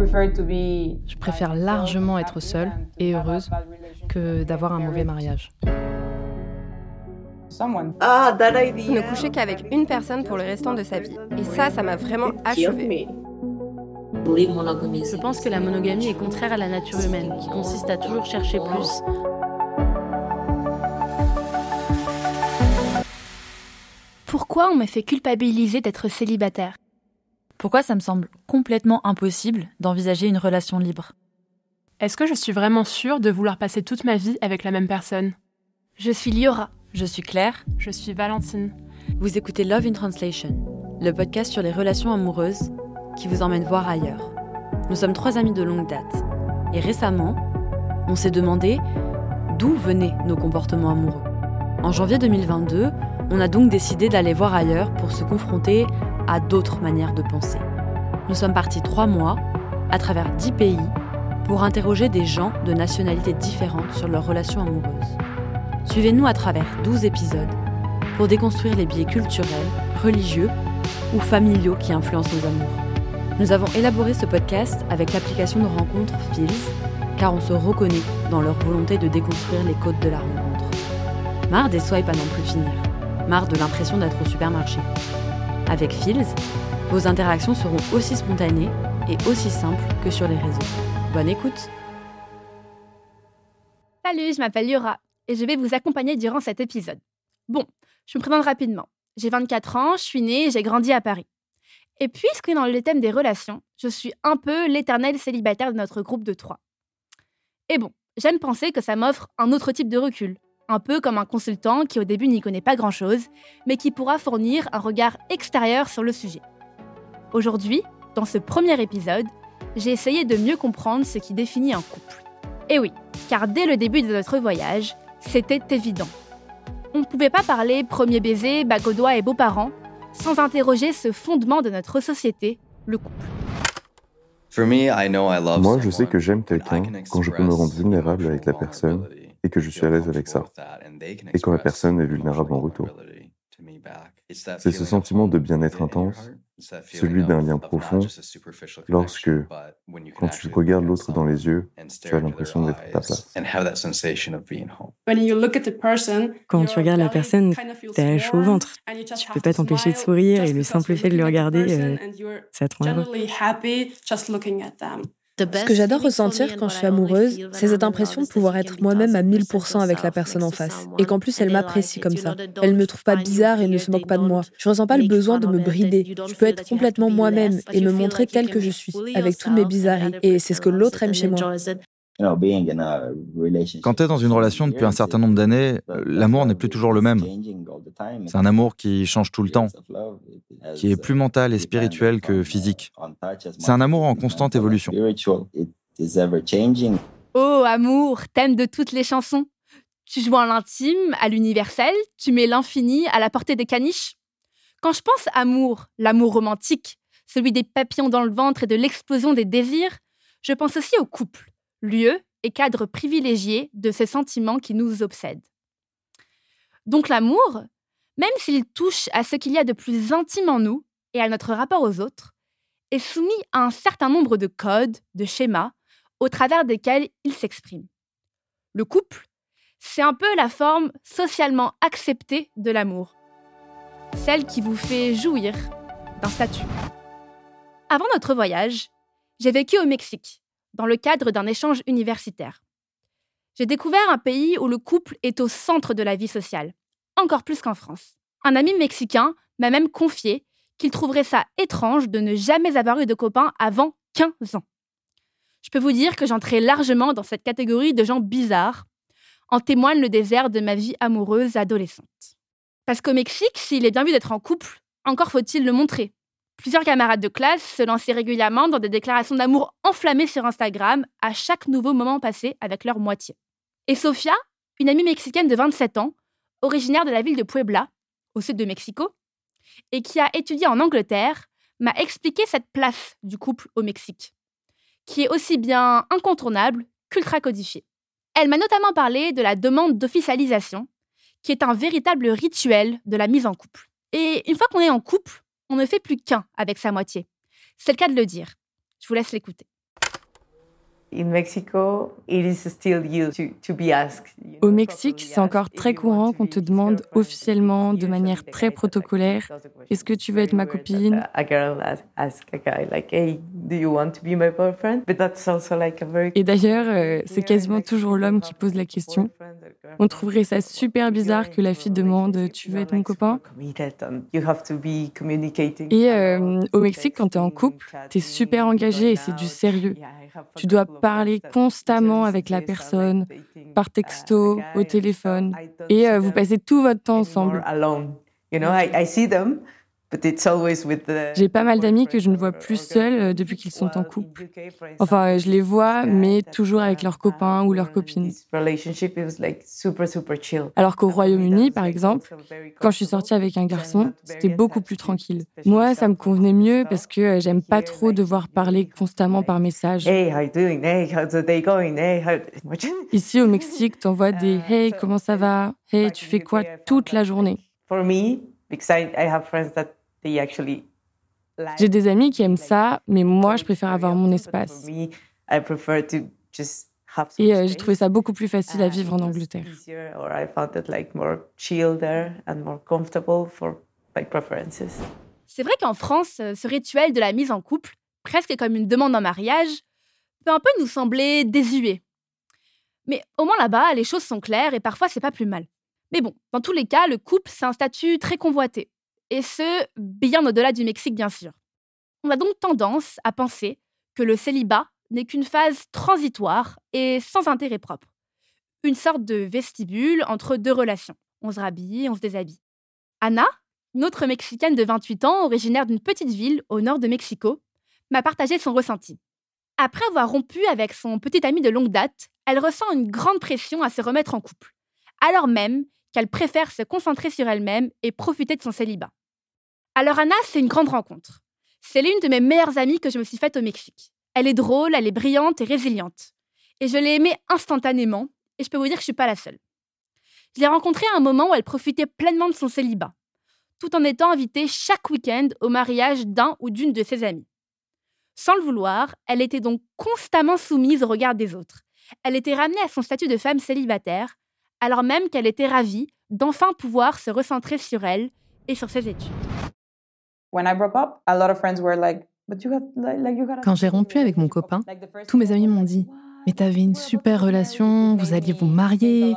Je préfère largement être seule et heureuse que d'avoir un mauvais mariage. Ah, ne coucher qu'avec une personne pour le restant de sa vie. Et ça, ça m'a vraiment achevé. Je pense que la monogamie est contraire à la nature humaine, qui consiste à toujours chercher plus. Pourquoi on me fait culpabiliser d'être célibataire? Pourquoi ça me semble complètement impossible d'envisager une relation libre Est-ce que je suis vraiment sûre de vouloir passer toute ma vie avec la même personne? Je suis Liora. Je suis Claire. Je suis Valentine. Vous écoutez Love in Translation, le podcast sur les relations amoureuses qui vous emmène voir ailleurs. Nous sommes trois amis de longue date. Et récemment, on s'est demandé d'où venaient nos comportements amoureux. En janvier 2022, on a donc décidé d'aller voir ailleurs pour se confronter à d'autres manières de penser. Nous sommes partis trois mois, à travers dix pays, pour interroger des gens de nationalités différentes sur leurs relations amoureuses. Suivez-nous à travers 12 épisodes pour déconstruire les biais culturels, religieux ou familiaux qui influencent nos amours. Nous avons élaboré ce podcast avec l'application de rencontre Fils, car on se reconnaît dans leur volonté de déconstruire les codes de la rencontre. Marre des swipes à n'en plus finir. Marre de l'impression d'être au supermarché. Avec Fils, vos interactions seront aussi spontanées et aussi simples que sur les réseaux. Bonne écoute Salut, je m'appelle Yura et je vais vous accompagner durant cet épisode. Bon, je me présente rapidement. J'ai 24 ans, je suis née et j'ai grandi à Paris. Et puisque dans le thème des relations, je suis un peu l'éternel célibataire de notre groupe de trois. Et bon, j'aime penser que ça m'offre un autre type de recul, un peu comme un consultant qui au début n'y connaît pas grand-chose, mais qui pourra fournir un regard extérieur sur le sujet. Aujourd'hui, dans ce premier épisode, j'ai essayé de mieux comprendre ce qui définit un couple. Et oui, car dès le début de notre voyage, c'était évident. On ne pouvait pas parler premier baiser, bague aux doigts et beaux-parents sans interroger ce fondement de notre société, le couple. Moi, je sais que j'aime quelqu'un quand je peux me rendre vulnérable avec la personne et que je suis à l'aise avec ça. Et quand la personne est vulnérable en retour. C'est ce sentiment de bien-être intense celui d'un lien profond, lorsque, quand tu regardes l'autre dans les yeux, tu as l'impression d'être à ta place. Quand tu regardes la personne, tu as chaud au ventre. Tu peux pas t'empêcher de sourire et le simple fait de le regarder, euh, ça te rend heureux. Ce que j'adore ressentir quand je suis amoureuse, c'est cette impression de pouvoir être moi-même à 1000% avec la personne en face. Et qu'en plus, elle m'apprécie comme ça. Elle ne me trouve pas bizarre et ne se moque pas de moi. Je ressens pas le besoin de me brider. Je peux être complètement moi-même et me montrer tel que je suis, avec toutes mes bizarreries. Et c'est ce que l'autre aime chez moi. Quand tu es dans une relation depuis un certain nombre d'années, l'amour n'est plus toujours le même. C'est un amour qui change tout le temps, qui est plus mental et spirituel que physique. C'est un amour en constante évolution. Oh, amour, thème de toutes les chansons. Tu joues à l'intime, à l'universel, tu mets l'infini à la portée des caniches. Quand je pense amour, l'amour romantique, celui des papillons dans le ventre et de l'explosion des désirs, je pense aussi au couple lieu et cadre privilégié de ces sentiments qui nous obsèdent. Donc l'amour, même s'il touche à ce qu'il y a de plus intime en nous et à notre rapport aux autres, est soumis à un certain nombre de codes, de schémas, au travers desquels il s'exprime. Le couple, c'est un peu la forme socialement acceptée de l'amour, celle qui vous fait jouir d'un statut. Avant notre voyage, j'ai vécu au Mexique, dans le cadre d'un échange universitaire. J'ai découvert un pays où le couple est au centre de la vie sociale, encore plus qu'en France. Un ami mexicain m'a même confié qu'il trouverait ça étrange de ne jamais avoir eu de copain avant 15 ans. Je peux vous dire que j'entrais largement dans cette catégorie de gens bizarres, en témoigne le désert de ma vie amoureuse adolescente. Parce qu'au Mexique, s'il est bien vu d'être en couple, encore faut-il le montrer. Plusieurs camarades de classe se lançaient régulièrement dans des déclarations d'amour enflammées sur Instagram à chaque nouveau moment passé avec leur moitié. Et Sofia, une amie mexicaine de 27 ans, originaire de la ville de Puebla, au sud de Mexico, et qui a étudié en Angleterre, m'a expliqué cette place du couple au Mexique, qui est aussi bien incontournable qu'ultra codifiée. Elle m'a notamment parlé de la demande d'officialisation, qui est un véritable rituel de la mise en couple. Et une fois qu'on est en couple, on ne fait plus qu'un avec sa moitié. C'est le cas de le dire. Je vous laisse l'écouter. Au Mexique, c'est encore très courant qu'on te demande officiellement, de manière très protocolaire, est-ce que tu veux être ma copine? Et d'ailleurs, euh, c'est quasiment toujours l'homme qui pose la question. On trouverait ça super bizarre que la fille demande Tu veux être mon copain? Et euh, au Mexique, quand tu es en couple, tu es super engagé et c'est du sérieux. Tu dois parler constamment avec la personne, par texto, au téléphone, et euh, vous passez tout votre temps ensemble. J'ai pas mal d'amis que je ne vois plus seuls euh, depuis qu'ils sont en couple. Enfin, je les vois, mais toujours avec leurs copains ou leurs copines. Alors qu'au Royaume-Uni, par exemple, quand je suis sortie avec un garçon, c'était beaucoup plus tranquille. Moi, ça me convenait mieux parce que euh, j'aime pas trop devoir parler constamment par message. Ici, au Mexique, t'envoies des Hey, comment ça va? Hey, tu fais quoi toute la journée? J'ai des amis qui aiment ça, mais moi, je préfère avoir mon espace. Et euh, j'ai trouvé ça beaucoup plus facile à vivre en Angleterre. C'est vrai qu'en France, euh, ce rituel de la mise en couple, presque comme une demande en mariage, peut un peu nous sembler désuet. Mais au moins là-bas, les choses sont claires et parfois c'est pas plus mal. Mais bon, dans tous les cas, le couple, c'est un statut très convoité et ce, bien au-delà du Mexique, bien sûr. On a donc tendance à penser que le célibat n'est qu'une phase transitoire et sans intérêt propre. Une sorte de vestibule entre deux relations. On se rhabille, on se déshabille. Anna, une autre Mexicaine de 28 ans, originaire d'une petite ville au nord de Mexico, m'a partagé son ressenti. Après avoir rompu avec son petit ami de longue date, elle ressent une grande pression à se remettre en couple, alors même qu'elle préfère se concentrer sur elle-même et profiter de son célibat. Alors Anna, c'est une grande rencontre. C'est l'une de mes meilleures amies que je me suis faite au Mexique. Elle est drôle, elle est brillante et résiliente. Et je l'ai aimée instantanément, et je peux vous dire que je ne suis pas la seule. Je l'ai rencontrée à un moment où elle profitait pleinement de son célibat, tout en étant invitée chaque week-end au mariage d'un ou d'une de ses amies. Sans le vouloir, elle était donc constamment soumise au regard des autres. Elle était ramenée à son statut de femme célibataire, alors même qu'elle était ravie d'enfin pouvoir se recentrer sur elle et sur ses études. Quand j'ai rompu avec mon copain, tous mes amis m'ont dit Mais t'avais une super relation, vous alliez vous marier.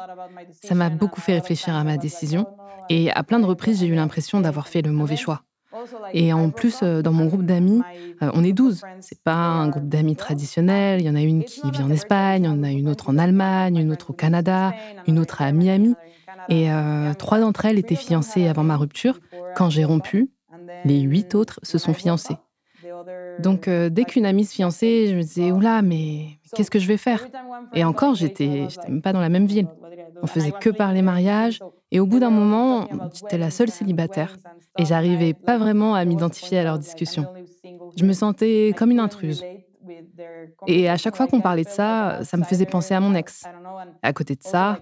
Ça m'a beaucoup fait réfléchir à ma décision. Et à plein de reprises, j'ai eu l'impression d'avoir fait le mauvais choix. Et en plus, euh, dans mon groupe d'amis, euh, on est 12. C'est pas un groupe d'amis traditionnel. Il y en a une qui vit en Espagne, il y en a une autre en Allemagne, une autre au Canada, une autre à Miami. Et euh, trois d'entre elles étaient fiancées avant ma rupture. Quand j'ai rompu, les huit autres se sont fiancés. Donc, euh, dès qu'une amie se fiançait, je me disais, oula, mais qu'est-ce que je vais faire? Et encore, j'étais même pas dans la même ville. On faisait que parler mariage. Et au bout d'un moment, j'étais la seule célibataire. Et j'arrivais pas vraiment à m'identifier à leurs discussions. Je me sentais comme une intruse. Et à chaque fois qu'on parlait de ça, ça me faisait penser à mon ex. À côté de ça,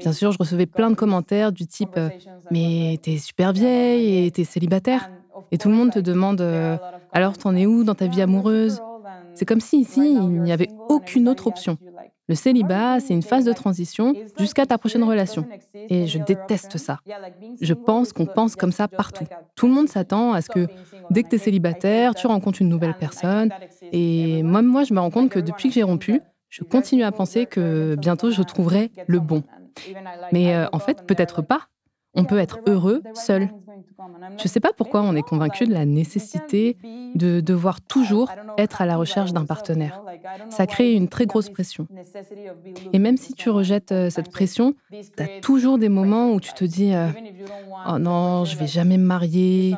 bien sûr, je recevais plein de commentaires du type euh, Mais t'es super vieille et t'es célibataire. Et tout le monde te demande euh, Alors, t'en es où dans ta vie amoureuse? C'est comme si ici, il n'y avait aucune autre option. Le célibat, c'est une phase de transition jusqu'à ta prochaine relation. Et je déteste ça. Je pense qu'on pense comme ça partout. Tout le monde s'attend à ce que dès que tu es célibataire, tu rencontres une nouvelle personne. Et moi, je me rends compte que depuis que j'ai rompu, je continue à penser que bientôt je trouverai le bon. Mais euh, en fait, peut-être pas. On peut être heureux seul. Je ne sais pas pourquoi on est convaincu de la nécessité de devoir toujours être à la recherche d'un partenaire. Ça crée une très grosse pression. Et même si tu rejettes euh, cette pression, tu as toujours des moments où tu te dis euh, Oh non, je vais jamais me marier.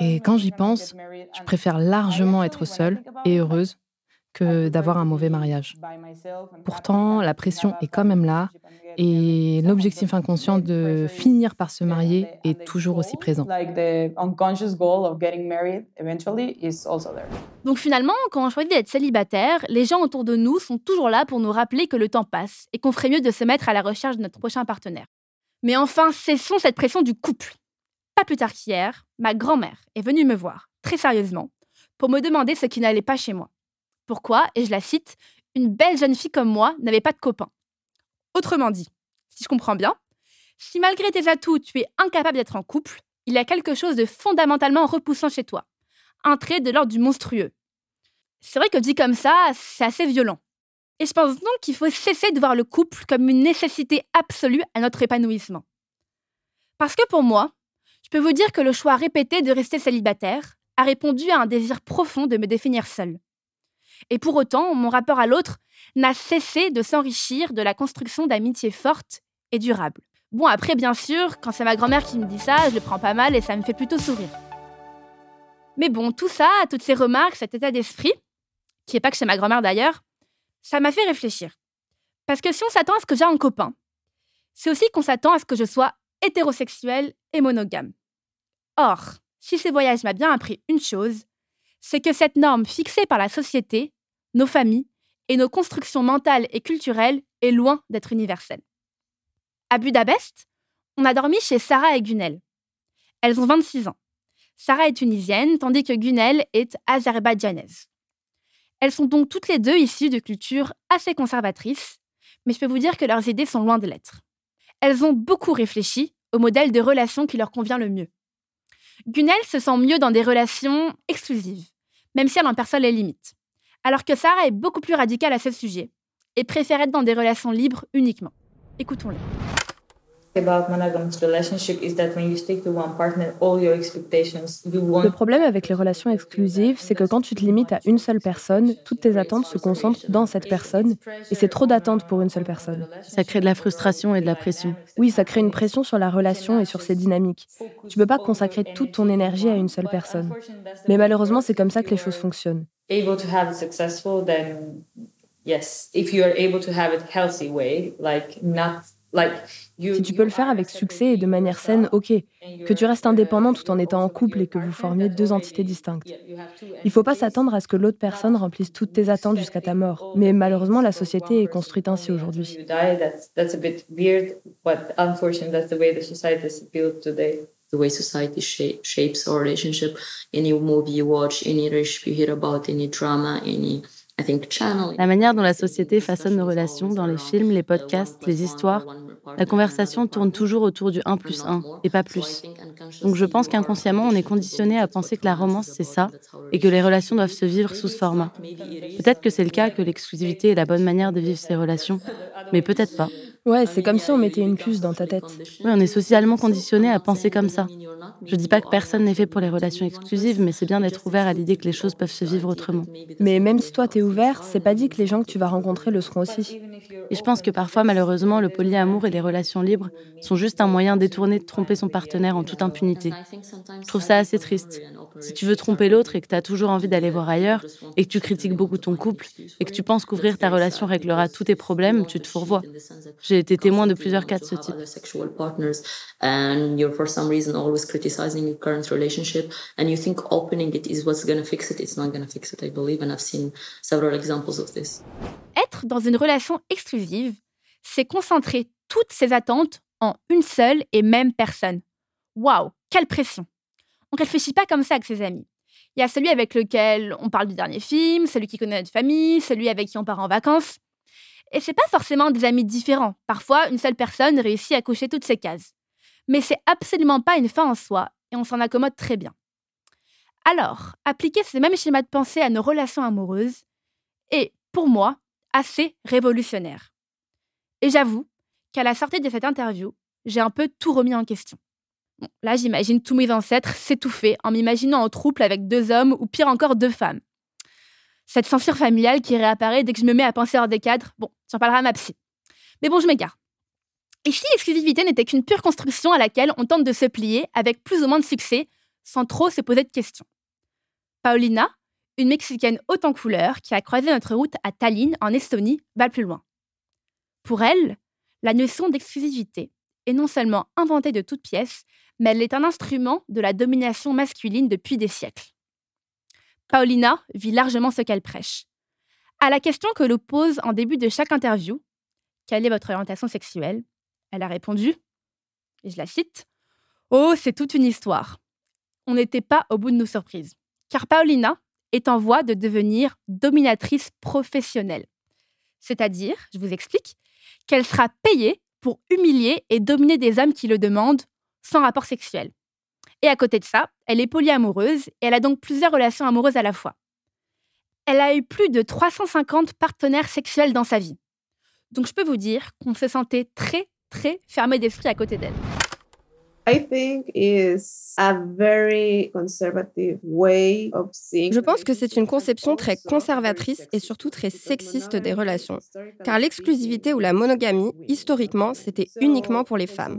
Et quand j'y pense, je préfère largement être seule et heureuse que d'avoir un mauvais mariage. Pourtant, la pression est quand même là et l'objectif inconscient de finir par se marier est toujours aussi présent. Donc finalement, quand on choisit d'être célibataire, les gens autour de nous sont toujours là pour nous rappeler que le temps passe et qu'on ferait mieux de se mettre à la recherche de notre prochain partenaire. Mais enfin, cessons cette pression du couple. Pas plus tard qu'hier, ma grand-mère est venue me voir, très sérieusement, pour me demander ce qui n'allait pas chez moi. Pourquoi, et je la cite, une belle jeune fille comme moi n'avait pas de copain. Autrement dit, si je comprends bien, si malgré tes atouts, tu es incapable d'être en couple, il y a quelque chose de fondamentalement repoussant chez toi. Un trait de l'ordre du monstrueux. C'est vrai que dit comme ça, c'est assez violent. Et je pense donc qu'il faut cesser de voir le couple comme une nécessité absolue à notre épanouissement. Parce que pour moi, je peux vous dire que le choix répété de rester célibataire a répondu à un désir profond de me définir seule. Et pour autant, mon rapport à l'autre n'a cessé de s'enrichir de la construction d'amitiés fortes et durables. Bon, après, bien sûr, quand c'est ma grand-mère qui me dit ça, je le prends pas mal et ça me fait plutôt sourire. Mais bon, tout ça, toutes ces remarques, cet état d'esprit, qui est pas que chez ma grand-mère d'ailleurs, ça m'a fait réfléchir. Parce que si on s'attend à ce que j'ai un copain, c'est aussi qu'on s'attend à ce que je sois hétérosexuel et monogame. Or, si ce voyage m'a bien appris une chose, c'est que cette norme fixée par la société, nos familles et nos constructions mentales et culturelles est loin d'être universelle. À Budapest, on a dormi chez Sarah et Gunel. Elles ont 26 ans. Sarah est tunisienne, tandis que Gunel est azerbaïdjanaise. Elles sont donc toutes les deux issues de cultures assez conservatrices, mais je peux vous dire que leurs idées sont loin de l'être. Elles ont beaucoup réfléchi au modèle de relation qui leur convient le mieux. Gunel se sent mieux dans des relations exclusives, même si elle en perçoit les limites. Alors que Sarah est beaucoup plus radicale à ce sujet et préfère être dans des relations libres uniquement. Écoutons-la. Le problème avec les relations exclusives, c'est que quand tu te limites à une seule personne, toutes tes attentes se concentrent dans cette personne, et c'est trop d'attentes pour une seule personne. Ça crée de la frustration et de la pression. Oui, ça crée une pression sur la relation et sur ses dynamiques. Tu peux pas consacrer toute ton énergie à une seule personne. Mais malheureusement, c'est comme ça que les choses fonctionnent. Yes, if you are able to have it healthy way, like not si tu peux le faire avec succès et de manière saine, ok. Que tu restes indépendant tout en étant en couple et que vous formiez deux entités distinctes. Il ne faut pas s'attendre à ce que l'autre personne remplisse toutes tes attentes jusqu'à ta mort. Mais malheureusement, la société est construite ainsi aujourd'hui. The way society shapes our relationship. Any movie you watch, any recipe you hear about, any drama, any la manière dont la société façonne nos relations dans les films, les podcasts, les histoires, la conversation tourne toujours autour du 1 plus 1 et pas plus. Donc je pense qu'inconsciemment, on est conditionné à penser que la romance, c'est ça, et que les relations doivent se vivre sous ce format. Peut-être que c'est le cas, que l'exclusivité est la bonne manière de vivre ces relations, mais peut-être pas. Ouais, c'est comme si on mettait une puce dans ta tête. Oui, on est socialement conditionné à penser comme ça. Je dis pas que personne n'est fait pour les relations exclusives, mais c'est bien d'être ouvert à l'idée que les choses peuvent se vivre autrement. Mais même si toi t'es ouvert, c'est pas dit que les gens que tu vas rencontrer le seront aussi. Et je pense que parfois, malheureusement, le polyamour et les relations libres sont juste un moyen détourné de tromper son partenaire en toute impunité. Je trouve ça assez triste. Si tu veux tromper l'autre et que tu as toujours envie d'aller voir ailleurs, et que tu critiques beaucoup ton couple, et que tu penses qu'ouvrir ta relation réglera tous tes problèmes, tu te fourvoies. J'ai été témoin de plusieurs cas de ce type. Fix it. It's not gonna fix it, I believe, and I've seen several examples of this. Dans une relation exclusive, c'est concentrer toutes ses attentes en une seule et même personne. Waouh, quelle pression On réfléchit pas comme ça avec ses amis. Il y a celui avec lequel on parle du dernier film, celui qui connaît notre famille, celui avec qui on part en vacances. Et c'est pas forcément des amis différents. Parfois, une seule personne réussit à cocher toutes ces cases. Mais c'est absolument pas une fin en soi, et on s'en accommode très bien. Alors, appliquer ce même schéma de pensée à nos relations amoureuses est, pour moi, assez révolutionnaire. Et j'avoue qu'à la sortie de cette interview, j'ai un peu tout remis en question. là, j'imagine tous mes ancêtres s'étouffer en m'imaginant en trouble avec deux hommes ou pire encore deux femmes cette censure familiale qui réapparaît dès que je me mets à penser hors des cadres. Bon, j'en parlerai à ma psy. Mais bon, je m'égare. Et si l'exclusivité n'était qu'une pure construction à laquelle on tente de se plier avec plus ou moins de succès, sans trop se poser de questions? Paulina, une Mexicaine haute en couleur qui a croisé notre route à Tallinn, en Estonie, va plus loin. Pour elle, la notion d'exclusivité est non seulement inventée de toutes pièces, mais elle est un instrument de la domination masculine depuis des siècles. Paulina vit largement ce qu'elle prêche. À la question que l'on pose en début de chaque interview, quelle est votre orientation sexuelle? Elle a répondu, et je la cite, Oh, c'est toute une histoire. On n'était pas au bout de nos surprises, car Paulina est en voie de devenir dominatrice professionnelle. C'est-à-dire, je vous explique, qu'elle sera payée pour humilier et dominer des hommes qui le demandent sans rapport sexuel. Et à côté de ça, elle est polyamoureuse et elle a donc plusieurs relations amoureuses à la fois. Elle a eu plus de 350 partenaires sexuels dans sa vie. Donc je peux vous dire qu'on se sentait très, très fermé d'esprit à côté d'elle. Je pense que c'est une conception très conservatrice et surtout très sexiste des relations. Car l'exclusivité ou la monogamie, historiquement, c'était uniquement pour les femmes.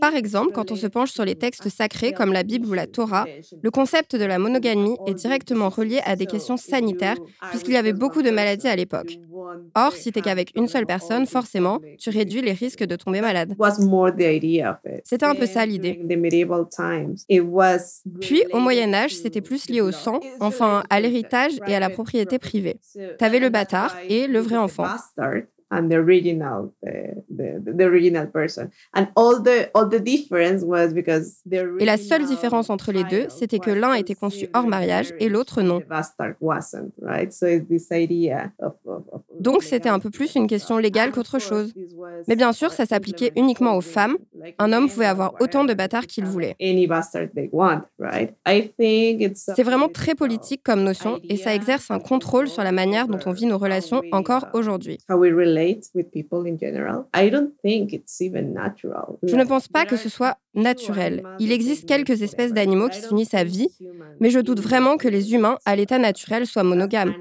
Par exemple, quand on se penche sur les textes sacrés comme la Bible ou la Torah, le concept de la monogamie est directement relié à des questions sanitaires, puisqu'il y avait beaucoup de maladies à l'époque. Or, si t'es qu'avec une seule personne, forcément, tu réduis les risques de tomber malade. C'était un peu ça l'idée. Puis, au Moyen Âge, c'était plus lié au sang, enfin à l'héritage et à la propriété privée. T'avais le bâtard et le vrai enfant the original the, the, the original person. And all the all the difference was because et la seule différence entre les deux c'était que l'un était conçu hors mariage et l'autre non. donc c'était un peu plus une question légale qu'autre chose. mais bien sûr ça s'appliquait uniquement aux femmes. un homme pouvait avoir autant de bâtards qu'il voulait. c'est vraiment très politique comme notion et ça exerce un contrôle sur la manière dont on vit nos relations encore aujourd'hui je ne pense pas que ce soit naturel. Il existe quelques espèces d'animaux qui s'unissent à vie, mais je doute vraiment que les humains, à l'état naturel, soient monogames.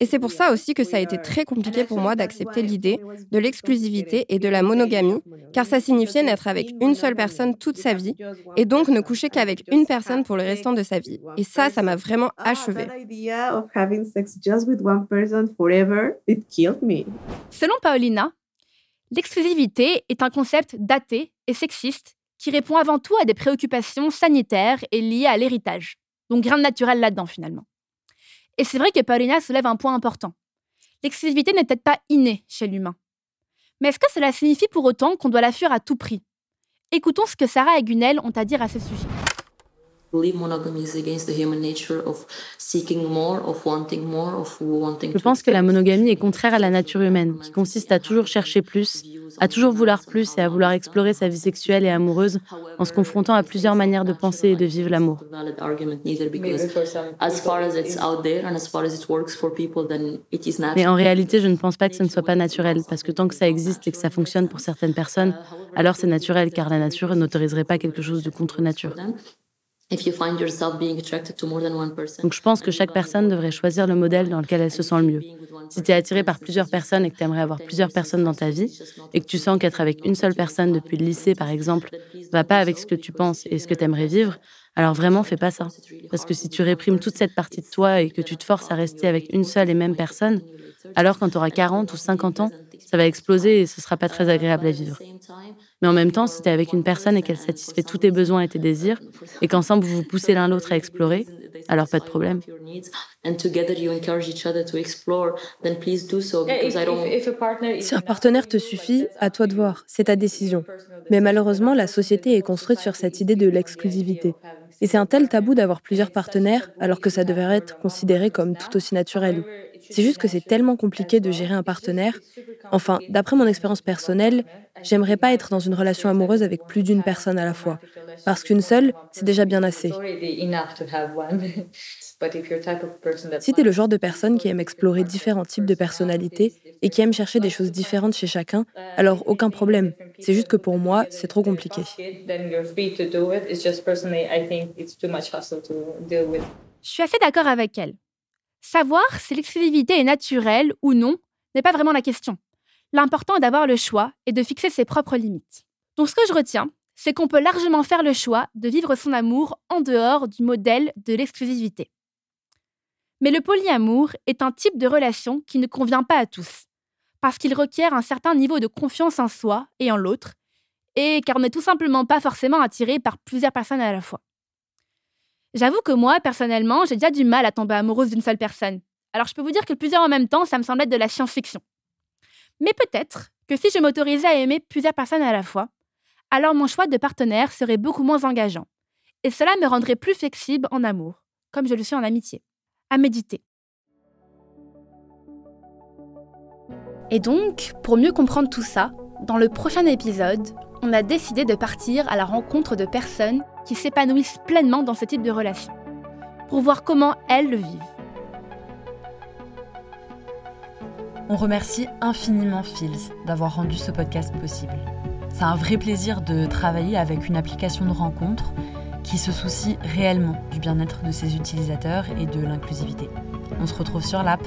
Et c'est pour ça aussi que ça a été très compliqué pour moi d'accepter l'idée de l'exclusivité et de la monogamie, car ça signifiait n'être avec une seule personne toute sa vie, et donc ne coucher qu'avec une personne pour le restant de sa vie. Et ça, ça m'a vraiment achevé. Selon Paulina, l'exclusivité est un concept daté et sexiste qui répond avant tout à des préoccupations sanitaires et liées à l'héritage. Donc rien de naturel là-dedans finalement. Et c'est vrai que Paulina soulève un point important. L'exclusivité n'est peut-être pas innée chez l'humain. Mais est-ce que cela signifie pour autant qu'on doit la fuir à tout prix? Écoutons ce que Sarah et Gunel ont à dire à ce sujet. Je pense que la monogamie est contraire à la nature humaine, qui consiste à toujours chercher plus, à toujours vouloir plus et à vouloir explorer sa vie sexuelle et amoureuse en se confrontant à plusieurs manières de penser et de vivre l'amour. Mais en réalité, je ne pense pas que ce ne soit pas naturel, parce que tant que ça existe et que ça fonctionne pour certaines personnes, alors c'est naturel, car la nature n'autoriserait pas quelque chose de contre nature. Donc je pense que chaque personne devrait choisir le modèle dans lequel elle se sent le mieux. Si tu es attiré par plusieurs personnes et que tu aimerais avoir plusieurs personnes dans ta vie, et que tu sens qu'être avec une seule personne depuis le lycée, par exemple, va pas avec ce que tu penses et ce que tu aimerais vivre, alors vraiment, fais pas ça. Parce que si tu réprimes toute cette partie de toi et que tu te forces à rester avec une seule et même personne, alors quand tu auras 40 ou 50 ans, ça va exploser et ce sera pas très agréable à vivre. Mais en même temps, si tu es avec une personne et qu'elle satisfait tous tes besoins et tes désirs, et qu'ensemble vous vous poussez l'un l'autre à explorer, alors pas de problème. Si un partenaire te suffit, à toi de voir, c'est ta décision. Mais malheureusement, la société est construite sur cette idée de l'exclusivité. Et c'est un tel tabou d'avoir plusieurs partenaires alors que ça devrait être considéré comme tout aussi naturel. C'est juste que c'est tellement compliqué de gérer un partenaire. Enfin, d'après mon expérience personnelle, j'aimerais pas être dans une relation amoureuse avec plus d'une personne à la fois. Parce qu'une seule, c'est déjà bien assez. Si tu es le genre de personne qui aime explorer différents types de personnalités et qui aime chercher des choses différentes chez chacun, alors aucun problème. C'est juste que pour moi, c'est trop compliqué. Je suis assez d'accord avec elle. Savoir si l'exclusivité est naturelle ou non n'est pas vraiment la question. L'important est d'avoir le choix et de fixer ses propres limites. Donc ce que je retiens, c'est qu'on peut largement faire le choix de vivre son amour en dehors du modèle de l'exclusivité. Mais le polyamour est un type de relation qui ne convient pas à tous, parce qu'il requiert un certain niveau de confiance en soi et en l'autre, et car on n'est tout simplement pas forcément attiré par plusieurs personnes à la fois. J'avoue que moi, personnellement, j'ai déjà du mal à tomber amoureuse d'une seule personne. Alors je peux vous dire que plusieurs en même temps, ça me semble être de la science-fiction. Mais peut-être que si je m'autorisais à aimer plusieurs personnes à la fois, alors mon choix de partenaire serait beaucoup moins engageant. Et cela me rendrait plus flexible en amour. comme je le suis en amitié. Méditer. Et donc, pour mieux comprendre tout ça, dans le prochain épisode, on a décidé de partir à la rencontre de personnes qui s'épanouissent pleinement dans ce type de relation, pour voir comment elles le vivent. On remercie infiniment Fils d'avoir rendu ce podcast possible. C'est un vrai plaisir de travailler avec une application de rencontre qui se soucie réellement du bien-être de ses utilisateurs et de l'inclusivité. On se retrouve sur l'app